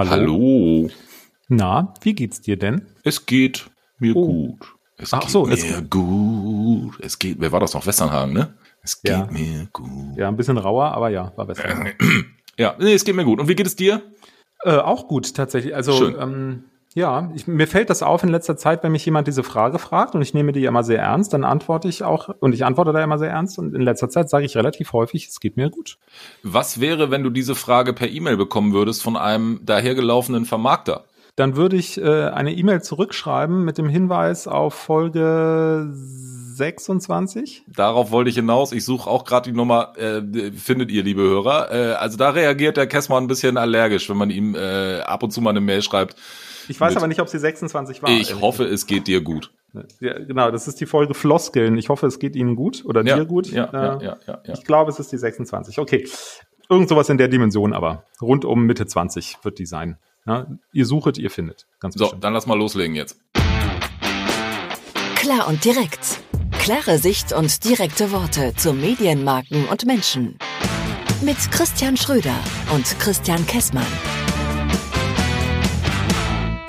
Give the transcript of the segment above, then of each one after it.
Hallo. Hallo. Na, wie geht's dir denn? Es geht mir Oh. gut. Es Ach geht so, mir es- gut. Es geht, wer war das noch? Westernhagen, ne? Es geht Ja. mir gut. Ja, ein bisschen rauer, aber ja, war besser. Ja, nee, es geht mir gut. Und wie geht es dir? Äh, auch gut, tatsächlich. Also, Schön. ähm, ja, ich, mir fällt das auf in letzter Zeit, wenn mich jemand diese Frage fragt und ich nehme die immer sehr ernst, dann antworte ich auch, und ich antworte da immer sehr ernst und in letzter Zeit sage ich relativ häufig, es geht mir gut. Was wäre, wenn du diese Frage per E-Mail bekommen würdest von einem dahergelaufenen Vermarkter? Dann würde ich äh, eine E-Mail zurückschreiben mit dem Hinweis auf Folge 26. Darauf wollte ich hinaus. Ich suche auch gerade die Nummer, äh, findet ihr, liebe Hörer. Äh, also da reagiert der Kessmann ein bisschen allergisch, wenn man ihm äh, ab und zu mal eine Mail schreibt. Ich weiß Mit- aber nicht, ob sie 26 war. ich hoffe, es geht dir gut. Ja, genau, das ist die Folge Floskeln. Ich hoffe, es geht Ihnen gut oder Ja, dir gut. Ja, Äh, ja, ja, ja, ja. Ich glaube, es ist die 26. Okay. Irgend sowas in der Dimension aber. Rund um Mitte 20 wird die sein. Ja, ihr suchet, ihr findet. Ganz So, bestimmt. dann lass mal loslegen jetzt. Klar und direkt. Klare Sicht und direkte Worte zu Medienmarken und Menschen. Mit Christian Schröder und Christian Kessmann.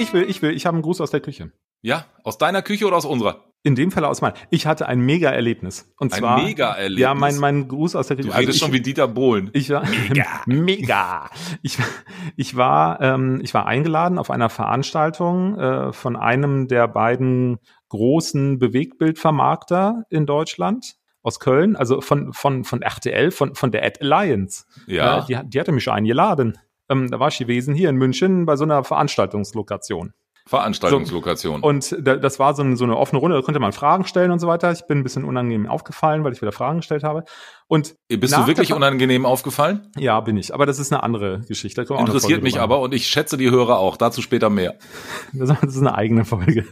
Ich will, ich will, ich habe einen Gruß aus der Küche. Ja, aus deiner Küche oder aus unserer? In dem Fall aus meinem. Ich hatte ein Mega-Erlebnis. Und Ein zwar. Mega-Erlebnis? Ja, mein, mein Gruß aus der Küche. Du redest Also ich- schon wie Dieter Bohlen. Ich war mega. mega. Ich, ich war ähm, ich war eingeladen auf einer Veranstaltung äh, von einem der beiden großen Bewegtbildvermarkter in Deutschland aus Köln, also von von von RTL, von von der Ad Alliance. Ja. Die, die hatte mich eingeladen. Ähm, da war ich gewesen hier in München bei so einer Veranstaltungslokation. Veranstaltungslokation. Und da, das war so eine, so eine offene Runde, da konnte man Fragen stellen und so weiter. Ich bin ein bisschen unangenehm aufgefallen, weil ich wieder Fragen gestellt habe. Und Bist du wirklich unangenehm aufgefallen? ja, bin ich. Aber das ist eine andere Geschichte. Interessiert mich aber und ich schätze die Hörer auch. Dazu später mehr. Das das ist eine eigene Folge.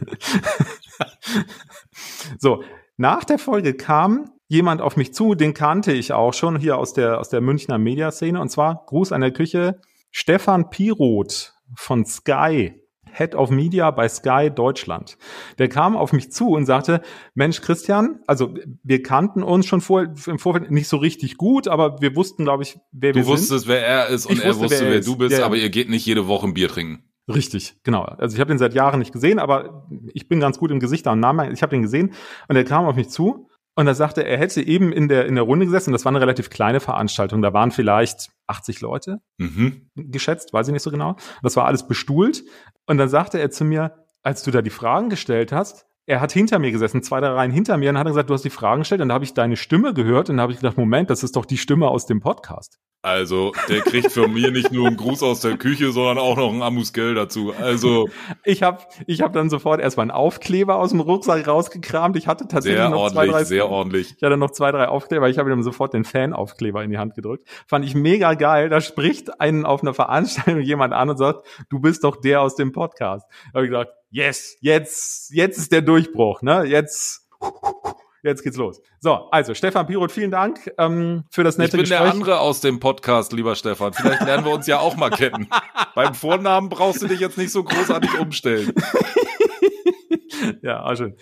so, nach der Folge kam jemand auf mich zu, den kannte ich auch schon hier aus der, aus der Münchner Mediaszene. Und zwar Gruß an der Küche, Stefan Piroth von Sky. Head of Media bei Sky Deutschland. Der kam auf mich zu und sagte, Mensch, Christian, also wir kannten uns schon vor, im Vorfeld nicht so richtig gut, aber wir wussten, glaube ich, wer wir Du wusstest, wer er ist und Ich er wusste, wusste, wer er wer du bist, Ja, aber ihr geht nicht jede Woche ein Bier trinken. sind. Richtig, genau. Also ich habe den seit Jahren nicht gesehen, aber ich bin ganz gut im Gesicht und Namen. Ich habe den gesehen und er kam auf mich zu und er sagte, er hätte eben in der, in der Runde gesessen. Das war eine relativ kleine Veranstaltung. Da waren vielleicht 80 Leute Mhm. geschätzt, weiß ich nicht so genau. Das war alles bestuhlt. Und dann sagte er zu mir, als du da die Fragen gestellt hast, er hat hinter mir gesessen, zwei, drei Reihen hinter mir, und hat er gesagt, du hast die Fragen gestellt, und da habe ich deine Stimme gehört, und da habe ich gedacht, Moment, das ist doch die Stimme aus dem Podcast. Also, der kriegt von mir nicht nur einen Gruß aus der Küche, sondern auch noch ein Amusgeld dazu. Also, Ich habe ich hab dann sofort erstmal einen Aufkleber aus dem Rucksack rausgekramt. Ich hatte tatsächlich sehr noch zwei, ordentlich, drei sehr ordentlich. Ich hatte noch zwei, drei Aufkleber. Ich habe ihm sofort den Fan-Aufkleber in die Hand gedrückt. Fand ich mega geil. Da spricht einen auf einer Veranstaltung jemand an und sagt, du bist doch der aus dem Podcast. Da habe ich gedacht, yes, jetzt, jetzt ist der Durchbruch, ne? Jetzt, jetzt geht's los. So, also Stefan Piroth, vielen Dank ähm, für das Ich nette bin der Gespräch. andere aus dem Podcast, lieber Stefan. Vielleicht lernen wir uns ja auch mal kennen. Beim Vornamen brauchst du dich jetzt nicht so großartig umstellen. Ja, auch schön.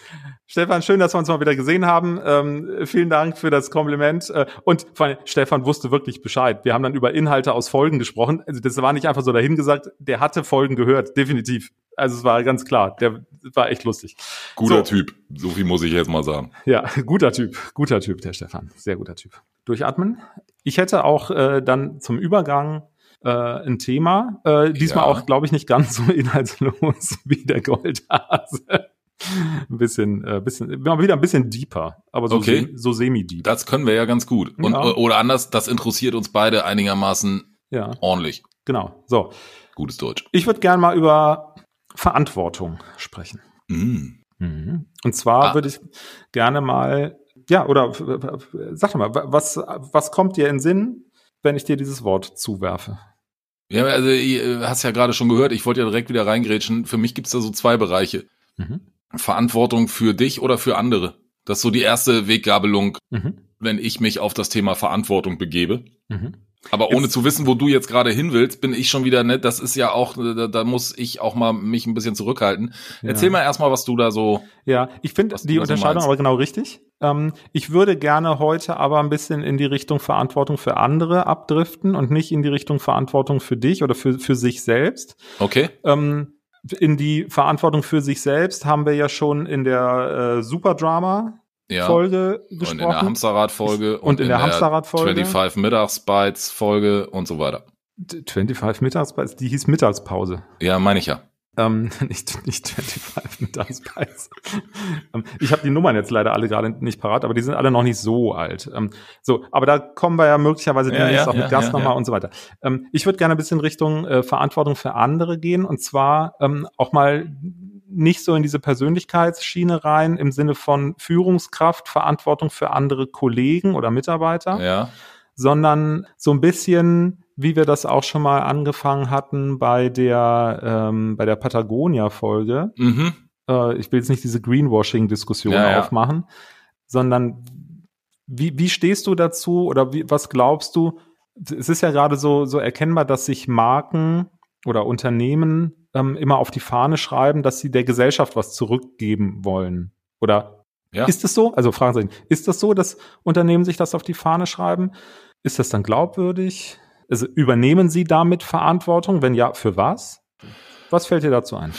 Stefan, schön, dass wir uns mal wieder gesehen haben. Ähm, vielen Dank für das Kompliment. Äh, und vor allem, Stefan wusste wirklich Bescheid. Wir haben dann über Inhalte aus Folgen gesprochen. Also das war nicht einfach so dahingesagt. Der hatte Folgen gehört, definitiv. Also es war ganz klar. Der war echt lustig. Guter So. Typ. So viel muss ich jetzt mal sagen. Ja, guter Typ, guter Typ, der Stefan. Sehr guter Typ. Durchatmen. Ich hätte auch äh, dann zum Übergang äh, ein Thema. Äh, diesmal Ja. auch, glaube ich, nicht ganz so inhaltslos wie der Goldhase. Ein bisschen, äh, bisschen, wieder ein bisschen deeper, aber so, Okay. se- so semi-deep. Das können wir ja ganz gut. Und, Ja. Oder anders, das interessiert uns beide einigermaßen Ja, ordentlich. genau. So, Gutes Deutsch. ich würde gerne mal über Verantwortung sprechen. Mm. Mhm. Und zwar Ah. würde ich gerne mal, ja, oder äh, sag doch mal, wa- was, was kommt dir in Sinn, wenn ich dir dieses Wort zuwerfe? Ja, also ihr hast ja gerade schon gehört, ich wollte ja direkt wieder reingrätschen. Für mich gibt's da so zwei Bereiche. Mhm. Verantwortung für dich oder für andere. Das ist so die erste Weggabelung, Mhm. wenn ich mich auf das Thema Verantwortung begebe. Mhm. Aber ohne Jetzt- zu wissen, wo du jetzt gerade hin willst, bin ich schon wieder, ne, das ist ja auch, da, da muss ich auch mal mich ein bisschen zurückhalten. Ja. Erzähl mal erstmal, was du da so, Ja, ich finde die so Unterscheidung aber genau richtig. Ähm, ich würde gerne heute aber ein bisschen in die Richtung Verantwortung für andere abdriften und nicht in die Richtung Verantwortung für dich oder für, für sich selbst. Okay. Ähm, in die Verantwortung für sich selbst haben wir ja schon in der äh, Superdrama Ja. Folge gesprochen. Und in der Hamsterrad-Folge Und in der Hamsterrad-Folge. 25 Mittagsbites-Folge und so weiter. 25 Mittagspause, die hieß Mittagspause. Ja, meine ich ja. Ähm, nicht, nicht 25 Mittagspause. ähm, ich habe die Nummern jetzt leider alle gerade nicht parat, aber die sind alle noch nicht so alt. Ähm, so, aber da kommen wir ja möglicherweise Ja, demnächst ja, auch mit Gast nochmal und so weiter. Ähm, ich würde gerne ein bisschen Richtung äh, Verantwortung für andere gehen und zwar ähm, auch mal nicht so in diese Persönlichkeitsschiene rein im Sinne von Führungskraft, Verantwortung für andere Kollegen oder Mitarbeiter Ja. sondern so ein bisschen, wie wir das auch schon mal angefangen hatten bei der, ähm, bei der Patagonia-Folge. Mhm. Äh, ich will jetzt nicht diese Greenwashing-Diskussion Ja, ja. aufmachen, sondern wie, wie stehst du dazu oder wie, was glaubst du? Es ist ja gerade so, so erkennbar, dass sich Marken oder Unternehmen ähm, immer auf die Fahne schreiben, dass sie der Gesellschaft was zurückgeben wollen. Oder Ja. ist es so? Also fragen Sie, ist das so, dass Unternehmen sich das auf die Fahne schreiben? Ist das dann glaubwürdig? Also übernehmen Sie damit Verantwortung? Wenn ja, für was? Was fällt dir dazu ein?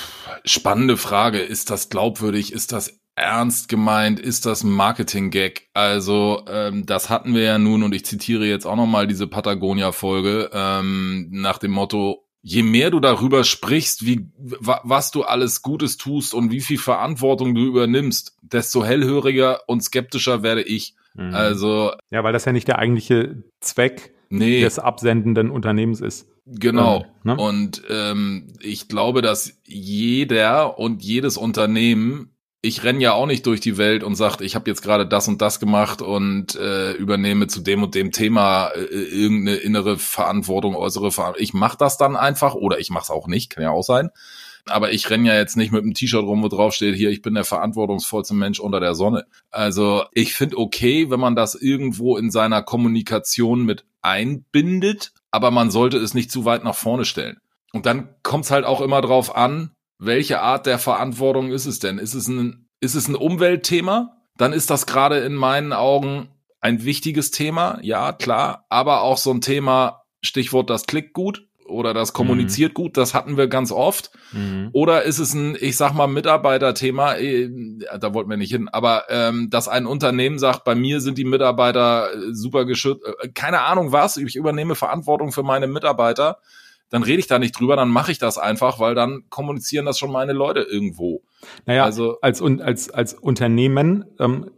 Spannende Frage. Ist das glaubwürdig? Ist das ernst gemeint? Ist das ein Marketing-Gag? Also, ähm, das hatten wir ja nun und ich zitiere jetzt auch nochmal diese Patagonia-Folge ähm, nach dem Motto, je mehr du darüber sprichst, wie, wa, was du alles Gutes tust und wie viel Verantwortung du übernimmst, desto hellhöriger und skeptischer werde ich. Mhm. Also, ja, weil das ja nicht der eigentliche Zweck nee. des absendenden Unternehmens ist. Genau. Ähm, ne? Und ähm, ich glaube, dass jeder und jedes Unternehmen, ich renn ja auch nicht durch die Welt und sagt, ich habe jetzt gerade das und das gemacht und äh, übernehme zu dem und dem Thema äh, irgendeine innere Verantwortung, äußere Verantwortung. Ich mache das dann einfach oder ich mache es auch nicht, kann ja auch sein. Aber ich renn ja jetzt nicht mit einem T-Shirt rum, wo drauf steht, hier, ich bin der verantwortungsvollste Mensch unter der Sonne. Also ich finde okay, wenn man das irgendwo in seiner Kommunikation mit einbindet, aber man sollte es nicht zu weit nach vorne stellen. Und dann kommt es halt auch immer drauf an, welche Art der Verantwortung ist es denn? Ist es ein, ist es ein Umweltthema? Dann ist das gerade in meinen Augen ein wichtiges Thema, ja, klar, aber auch so ein Thema, Stichwort, das klickt gut oder das kommuniziert gut, das hatten wir ganz oft. Mhm. Oder ist es ein, ich sag mal, Mitarbeiterthema, äh, da wollten wir nicht hin, aber ähm, dass ein Unternehmen sagt, bei mir sind die Mitarbeiter äh, super geschützt, äh, keine Ahnung was, ich übernehme Verantwortung für meine Mitarbeiter, dann rede ich da nicht drüber, dann mache ich das einfach, weil dann kommunizieren das schon meine Leute irgendwo. Naja, Also- als, als, als Unternehmen, ähm,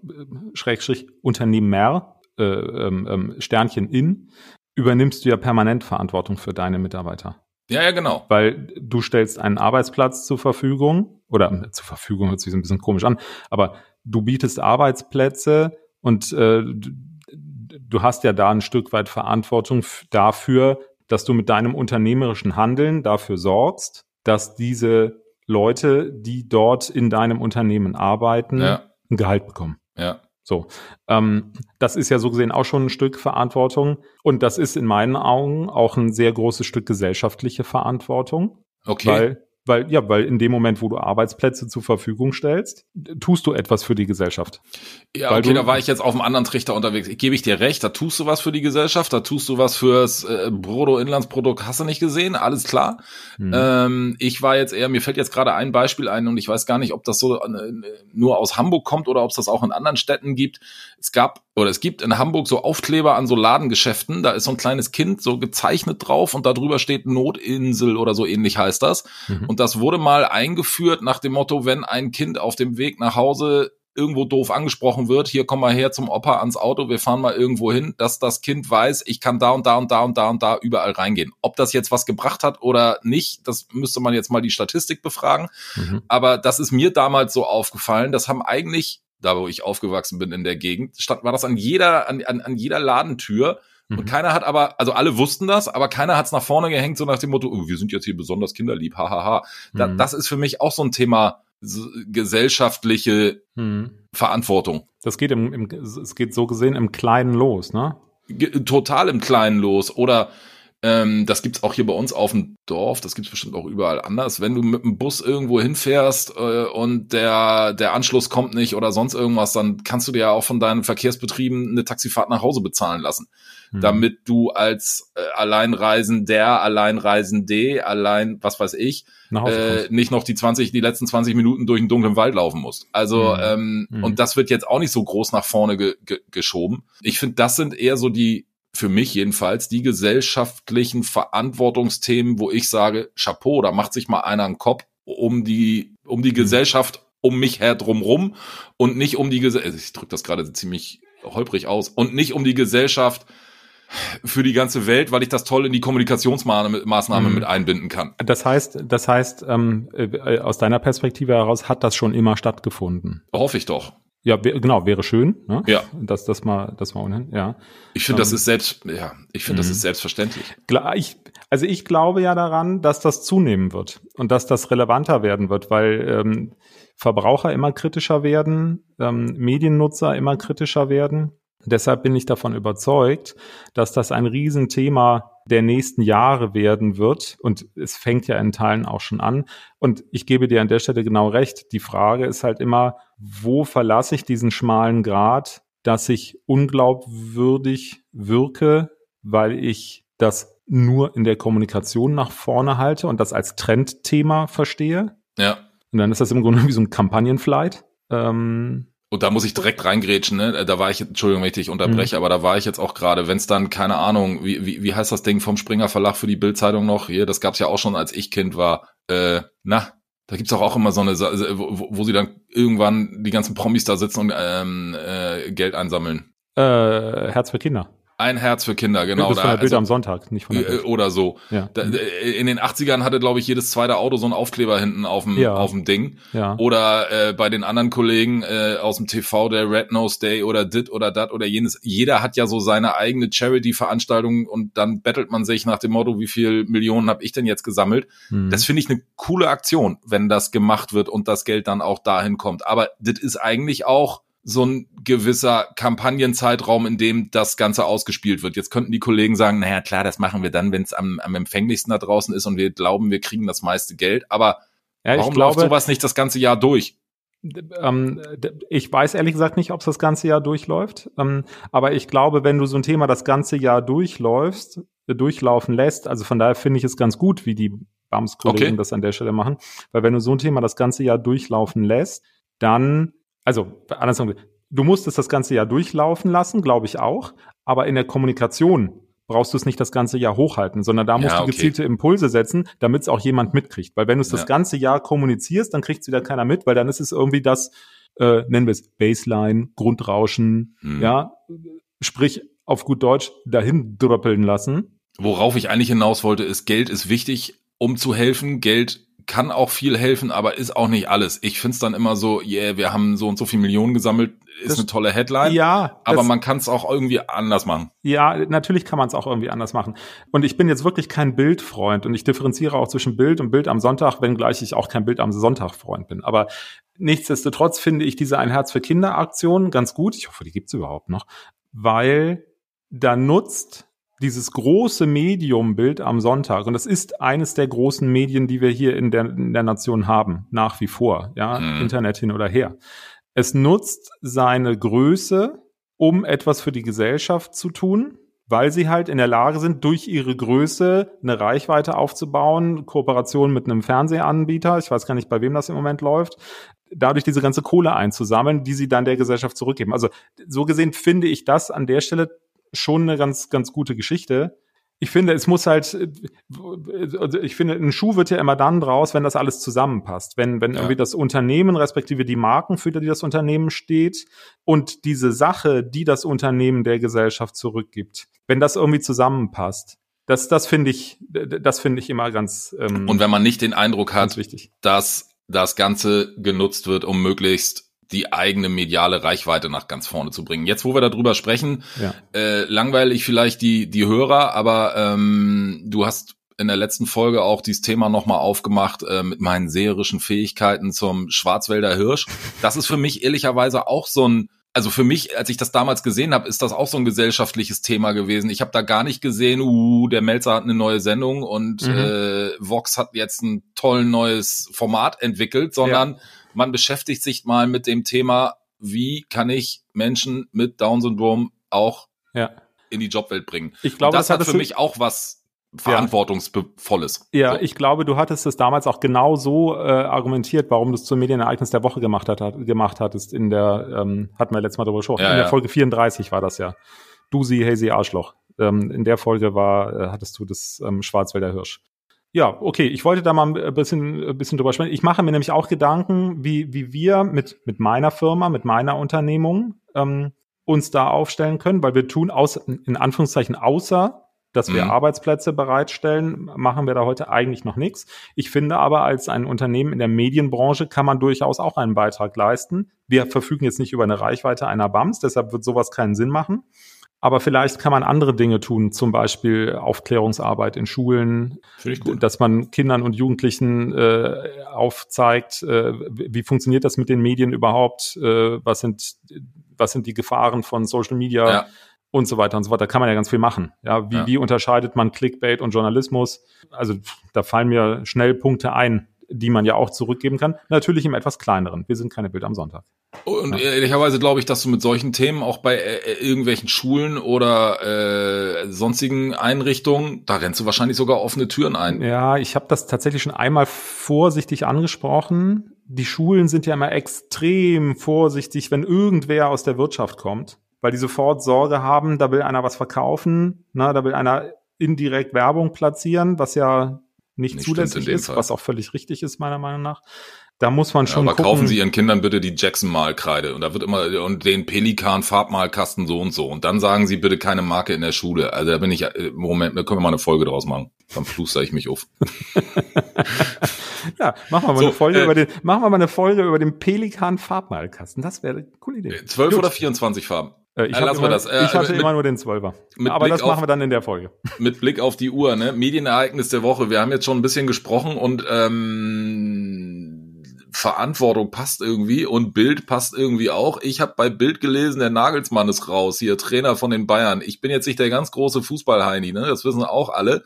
Schrägstrich Unternehmer, äh, ähm, ähm, Sternchen in, übernimmst du ja permanent Verantwortung für deine Mitarbeiter. Ja, ja, genau. Weil du stellst einen Arbeitsplatz zur Verfügung, oder äh, zur Verfügung hört sich so ein bisschen komisch an, aber du bietest Arbeitsplätze und äh, du, hast ja da ein Stück weit Verantwortung dafür, dass du mit deinem unternehmerischen Handeln dafür sorgst, dass diese Leute, die dort in deinem Unternehmen arbeiten, Ja, ein Gehalt bekommen. ja. So, ähm, das ist ja so gesehen auch schon ein Stück Verantwortung und das ist in meinen Augen auch ein sehr großes Stück gesellschaftliche Verantwortung, Okay. weil weil ja, weil in dem Moment, wo du Arbeitsplätze zur Verfügung stellst, tust du etwas für die Gesellschaft. Ja, Weil okay, da war ich jetzt auf einem anderen Trichter unterwegs. Ich gebe ich dir recht, da tust du was für die Gesellschaft, da tust du was fürs äh, Bruttoinlandsprodukt, hast du nicht gesehen, alles klar. Hm. Ähm, ich war jetzt eher, mir fällt jetzt gerade ein Beispiel ein und ich weiß gar nicht, ob das so äh, nur aus Hamburg kommt oder ob es das auch in anderen Städten gibt. Es gab oder es gibt in Hamburg so Aufkleber an so Ladengeschäften, da ist so ein kleines Kind so gezeichnet drauf und da drüber steht Notinsel oder so ähnlich heißt das. Mhm. Und das wurde mal eingeführt nach dem Motto, wenn ein Kind auf dem Weg nach Hause irgendwo doof angesprochen wird, hier komm mal her zum Opa ans Auto, wir fahren mal irgendwo hin, dass das Kind weiß, ich kann da und da und da und da und da überall reingehen. Ob das jetzt was gebracht hat oder nicht, das müsste man jetzt mal die Statistik befragen. Mhm. Aber das ist mir damals so aufgefallen, das haben eigentlich, da wo ich aufgewachsen bin in der Gegend, stand, war das an jeder, an, an, an jeder Ladentür. Und Mhm. keiner hat aber, also alle wussten das, aber keiner hat es nach vorne gehängt, so nach dem Motto, oh, wir sind jetzt hier besonders kinderlieb, hahaha. Da, Mhm. Das ist für mich auch so ein Thema so, gesellschaftliche Mhm. Verantwortung. Das geht im, im, es geht so gesehen im Kleinen los, ne? Ge total im Kleinen los. Oder Ähm, das gibt's auch hier bei uns auf dem Dorf, das gibt's bestimmt auch überall anders. Wenn du mit dem Bus irgendwo hinfährst äh, und der, der Anschluss kommt nicht oder sonst irgendwas, dann kannst du dir ja auch von deinen Verkehrsbetrieben eine Taxifahrt nach Hause bezahlen lassen. Mhm. Damit du als äh, Alleinreisender, Alleinreisende, allein, was weiß ich, äh, nicht noch die 20, die letzten 20 Minuten durch einen dunklen Wald laufen musst. Also, mhm. ähm, mhm. und das wird jetzt auch nicht so groß nach vorne ge ge geschoben. Ich finde, das sind eher so die, für mich jedenfalls die gesellschaftlichen Verantwortungsthemen, wo ich sage, Chapeau, da macht sich mal einer einen Kopf um die, um die mhm. Gesellschaft um mich her drumrum und nicht um die Gesellschaft, ich drücke das gerade ziemlich holprig aus, und nicht um die Gesellschaft für die ganze Welt, weil ich das toll in die Kommunikationsmaßnahme mhm. mit einbinden kann. Das heißt, das heißt, ähm, äh, aus deiner Perspektive heraus hat das schon immer stattgefunden. Hoffe ich doch. Ja, genau, wäre schön, ne? Ja. Dass das mal, das mal ohnehin, ja. Ich finde, ähm, das ist selbst, ja, ich finde, das mhm. ist selbstverständlich. Klar, ich, also ich glaube ja daran, dass das zunehmen wird und dass das relevanter werden wird, weil ähm, Verbraucher immer kritischer werden, ähm, Mediennutzer immer kritischer werden. Deshalb bin ich davon überzeugt, dass das ein Riesenthema der nächsten Jahre werden wird. Und es fängt ja in Teilen auch schon an. Und ich gebe dir an der Stelle genau recht. Die Frage ist halt immer, wo verlasse ich diesen schmalen Grad, dass ich unglaubwürdig wirke, weil ich das nur in der Kommunikation nach vorne halte und das als Trendthema verstehe. Ja. Und dann ist das im Grunde wie so ein Kampagnenflight. Ähm, und da muss ich direkt reingrätschen, ne? Da war ich, Entschuldigung, wenn ich dich unterbreche, mhm. aber da war ich jetzt auch gerade, wenn es dann, keine Ahnung, wie, wie, wie heißt das Ding vom Springer Verlag für die Bildzeitung noch? Hier, das gab's ja auch schon, als ich Kind war. Äh, na, da gibt's auch, auch immer so eine, wo, wo sie dann irgendwann die ganzen Promis da sitzen und ähm, äh, Geld einsammeln. Äh, Herz für Kinder. Ein Herz für Kinder, genau. Das von der Bild also, am Sonntag, nicht von der Bild. Oder so. Ja. Da, in den 80ern hatte, glaube ich, jedes zweite Auto so einen Aufkleber hinten auf dem, ja. auf dem Ding. Ja. Oder äh, bei den anderen Kollegen äh, aus dem TV, der Red Nose Day oder dit oder dat oder jenes. Jeder hat ja so seine eigene Charity-Veranstaltung und dann bettelt man sich nach dem Motto, wie viel Millionen habe ich denn jetzt gesammelt? Hm. Das finde ich eine coole Aktion, wenn das gemacht wird und das Geld dann auch dahin kommt. Aber das ist eigentlich auch so ein gewisser Kampagnenzeitraum, in dem das Ganze ausgespielt wird. Jetzt könnten die Kollegen sagen, naja klar, das machen wir dann, wenn es am, am empfänglichsten da draußen ist und wir glauben, wir kriegen das meiste Geld. Aber ja, warum glaube, läuft sowas nicht das ganze Jahr durch? Ähm, ich weiß ehrlich gesagt nicht, ob es das ganze Jahr durchläuft. Ähm, aber ich glaube, wenn du so ein Thema das ganze Jahr durchläufst, äh, durchlaufen lässt, also von daher finde ich es ganz gut, wie die BAMS-Kollegen okay. das an der Stelle machen. Weil wenn du so ein Thema das ganze Jahr durchlaufen lässt, dann also andersrum, du musst es das ganze Jahr durchlaufen lassen, glaube ich auch, aber in der Kommunikation brauchst du es nicht das ganze Jahr hochhalten, sondern da musst ja, okay. du gezielte Impulse setzen, damit es auch jemand mitkriegt. Weil wenn du es ja. das ganze Jahr kommunizierst, dann kriegt es wieder keiner mit, weil dann ist es irgendwie das, äh, nennen wir es Baseline, Grundrauschen, hm. ja, sprich auf gut Deutsch dahin dröppeln lassen. Worauf ich eigentlich hinaus wollte, ist, Geld ist wichtig, um zu helfen. Geld kann auch viel helfen, aber ist auch nicht alles. Ich find's dann immer so, yeah, wir haben so und so viel Millionen gesammelt, ist das, eine tolle Headline. Ja. Aber das, man kann es auch irgendwie anders machen. Ja, natürlich kann man es auch irgendwie anders machen. Und ich bin jetzt wirklich kein Bildfreund und ich differenziere auch zwischen Bild und Bild am Sonntag, wenngleich ich auch kein Bild am Sonntag Freund bin. Aber nichtsdestotrotz finde ich diese Ein Herz für Kinder Aktion ganz gut. Ich hoffe, die gibt's überhaupt noch, weil da nutzt dieses große Mediumbild am Sonntag, und das ist eines der großen Medien, die wir hier in der, in der Nation haben, nach wie vor, ja, mhm. Internet hin oder her. Es nutzt seine Größe, um etwas für die Gesellschaft zu tun, weil sie halt in der Lage sind, durch ihre Größe eine Reichweite aufzubauen, Kooperation mit einem Fernsehanbieter, ich weiß gar nicht, bei wem das im Moment läuft, dadurch diese ganze Kohle einzusammeln, die sie dann der Gesellschaft zurückgeben. Also so gesehen finde ich das an der Stelle schon eine ganz, ganz gute Geschichte. Ich finde, es muss halt, also ich finde, ein Schuh wird ja immer dann draus, wenn das alles zusammenpasst. Wenn, wenn ja. irgendwie das Unternehmen, respektive die Marken, für die das Unternehmen steht und diese Sache, die das Unternehmen der Gesellschaft zurückgibt, wenn das irgendwie zusammenpasst. Das, das finde ich, das finde ich immer ganz. Ähm, und wenn man nicht den Eindruck hat, dass das Ganze genutzt wird, um möglichst die eigene mediale Reichweite nach ganz vorne zu bringen. Jetzt, wo wir darüber sprechen, ja. äh, langweile ich vielleicht die, die Hörer, aber ähm, du hast in der letzten Folge auch dieses Thema nochmal aufgemacht äh, mit meinen seherischen Fähigkeiten zum Schwarzwälder Hirsch. Das ist für mich ehrlicherweise auch so ein also für mich, als ich das damals gesehen habe, ist das auch so ein gesellschaftliches Thema gewesen. Ich habe da gar nicht gesehen, uh, der Melzer hat eine neue Sendung und mhm. äh, Vox hat jetzt ein toll neues Format entwickelt, sondern ja. Man beschäftigt sich mal mit dem Thema, wie kann ich Menschen mit Down-Syndrom auch ja. in die Jobwelt bringen. Ich glaube, das, das hat für mich auch was verantwortungsvolles. Ja, so. ich glaube, du hattest es damals auch genau so äh, argumentiert, warum du es zum Medienereignis der Woche gemacht, hat, gemacht hattest. In der, ähm, hatten wir letztes Mal darüber gesprochen, ja, in der ja. Folge 34 war das ja. Du sie, hey sie, Arschloch. Ähm, in der Folge war, äh, hattest du das ähm, Schwarzwälder Hirsch. Ja, okay, ich wollte da mal ein bisschen, ein bisschen drüber sprechen. Ich mache mir nämlich auch Gedanken, wie, wie wir mit, mit meiner Firma, mit meiner Unternehmung ähm, uns da aufstellen können, weil wir tun aus, in Anführungszeichen außer dass wir mhm. Arbeitsplätze bereitstellen, machen wir da heute eigentlich noch nichts. Ich finde aber, als ein Unternehmen in der Medienbranche kann man durchaus auch einen Beitrag leisten. Wir verfügen jetzt nicht über eine Reichweite einer BAMS, deshalb wird sowas keinen Sinn machen. Aber vielleicht kann man andere Dinge tun, zum Beispiel Aufklärungsarbeit in Schulen, dass man Kindern und Jugendlichen äh, aufzeigt, äh, wie funktioniert das mit den Medien überhaupt, äh, was sind was sind die Gefahren von Social Media. Ja und so weiter und so fort. Da kann man ja ganz viel machen. Ja, wie, ja. wie unterscheidet man Clickbait und Journalismus? Also da fallen mir schnell Punkte ein, die man ja auch zurückgeben kann. Natürlich im etwas kleineren. Wir sind keine Bild am Sonntag. Und ja. ehrlicherweise glaube ich, dass du mit solchen Themen auch bei äh, irgendwelchen Schulen oder äh, sonstigen Einrichtungen, da rennst du wahrscheinlich sogar offene Türen ein. Ja, ich habe das tatsächlich schon einmal vorsichtig angesprochen. Die Schulen sind ja immer extrem vorsichtig, wenn irgendwer aus der Wirtschaft kommt weil die sofort Sorge haben, da will einer was verkaufen, ne, da will einer indirekt Werbung platzieren, was ja nicht, nicht zulässig ist, Fall. was auch völlig richtig ist, meiner Meinung nach. Da muss man schon. Ja, aber gucken. kaufen Sie Ihren Kindern bitte die Jackson-Malkreide und da wird immer und den Pelikan-Farbmalkasten so und so. Und dann sagen Sie bitte keine Marke in der Schule. Also da bin ich, äh, Moment, da können wir mal eine Folge draus machen. Dann fluster ich mich auf. ja, machen wir mal so, eine Folge äh, über den, machen wir mal eine Folge über den Pelikan-Farbmalkasten. Das wäre eine coole Idee. 12 oder 24 Farben? Äh, ich, äh, immer, das. Äh, ich hatte mit, immer nur den Zwölfer. Aber Blick das machen auf, wir dann in der Folge. Mit Blick auf die Uhr, ne? Medienereignis der Woche. Wir haben jetzt schon ein bisschen gesprochen und ähm, Verantwortung passt irgendwie und Bild passt irgendwie auch. Ich habe bei Bild gelesen, der Nagelsmann ist raus, hier Trainer von den Bayern. Ich bin jetzt nicht der ganz große Fußballheini, ne? Das wissen auch alle.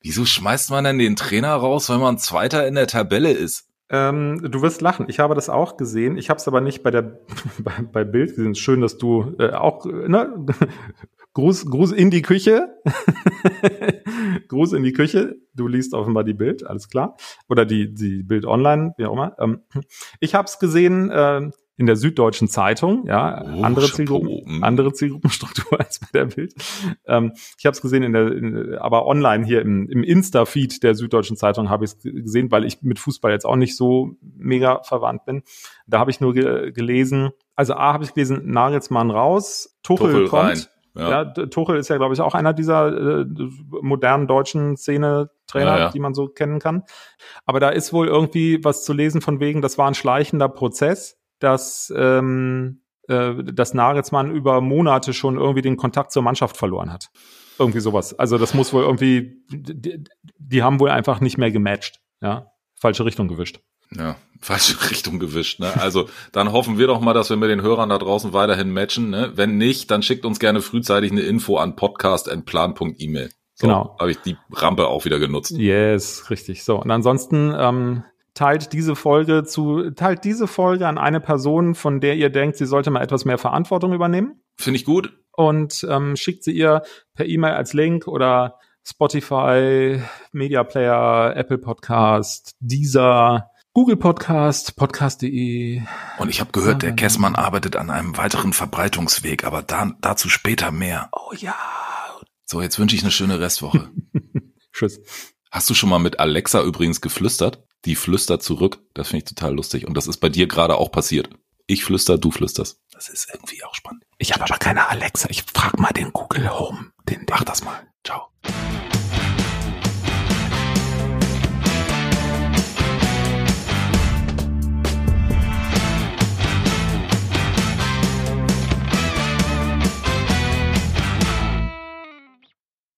Wieso schmeißt man denn den Trainer raus, wenn man Zweiter in der Tabelle ist? Ähm, du wirst lachen. Ich habe das auch gesehen. Ich habe es aber nicht bei der bei, bei Bild gesehen. Schön, dass du äh, auch ne? Gruß, Gruß in die Küche. Gruß in die Küche. Du liest offenbar die Bild, alles klar. Oder die die Bild Online, wie auch immer. Ähm, ich habe es gesehen. Äh, in der Süddeutschen Zeitung, ja, oh, andere Zielgruppen, hm. andere Zielgruppenstruktur als bei der Bild. Ähm, ich habe es gesehen in der, in, aber online hier im, im Insta-Feed der Süddeutschen Zeitung habe ich es gesehen, weil ich mit Fußball jetzt auch nicht so mega verwandt bin. Da habe ich nur ge gelesen, also A habe ich gelesen, Nagelsmann raus, Tuchel, Tuchel kommt. Rein. Ja. ja, Tuchel ist ja, glaube ich, auch einer dieser äh, modernen deutschen Szene-Trainer, ja, ja. die man so kennen kann. Aber da ist wohl irgendwie was zu lesen von wegen, das war ein schleichender Prozess dass, ähm, äh, dass Nagelsmann über Monate schon irgendwie den Kontakt zur Mannschaft verloren hat. Irgendwie sowas. Also das muss wohl irgendwie, die, die haben wohl einfach nicht mehr gematcht. Ja, falsche Richtung gewischt. Ja, falsche Richtung gewischt. Ne? Also dann hoffen wir doch mal, dass wir mit den Hörern da draußen weiterhin matchen. Ne? Wenn nicht, dann schickt uns gerne frühzeitig eine Info an podcast.plan.email. So, genau. Habe ich die Rampe auch wieder genutzt. Yes, richtig. So, und ansonsten ähm, teilt diese Folge zu, teilt diese Folge an eine Person, von der ihr denkt, sie sollte mal etwas mehr Verantwortung übernehmen. Finde ich gut. Und ähm, schickt sie ihr per E-Mail als Link oder Spotify, Media Player, Apple Podcast, Deezer, Google Podcast, podcast.de. Und ich habe gehört, der Kessmann arbeitet an einem weiteren Verbreitungsweg, aber da, dazu später mehr. Oh ja. So, jetzt wünsche ich eine schöne Restwoche. Tschüss. Hast du schon mal mit Alexa übrigens geflüstert? Die flüstert zurück. Das finde ich total lustig. Und das ist bei dir gerade auch passiert. Ich flüster, du flüsterst. Das ist irgendwie auch spannend. Ich habe aber keine Alexa. Ich frag mal den Google Home. Den, den. Mach das mal. Ciao.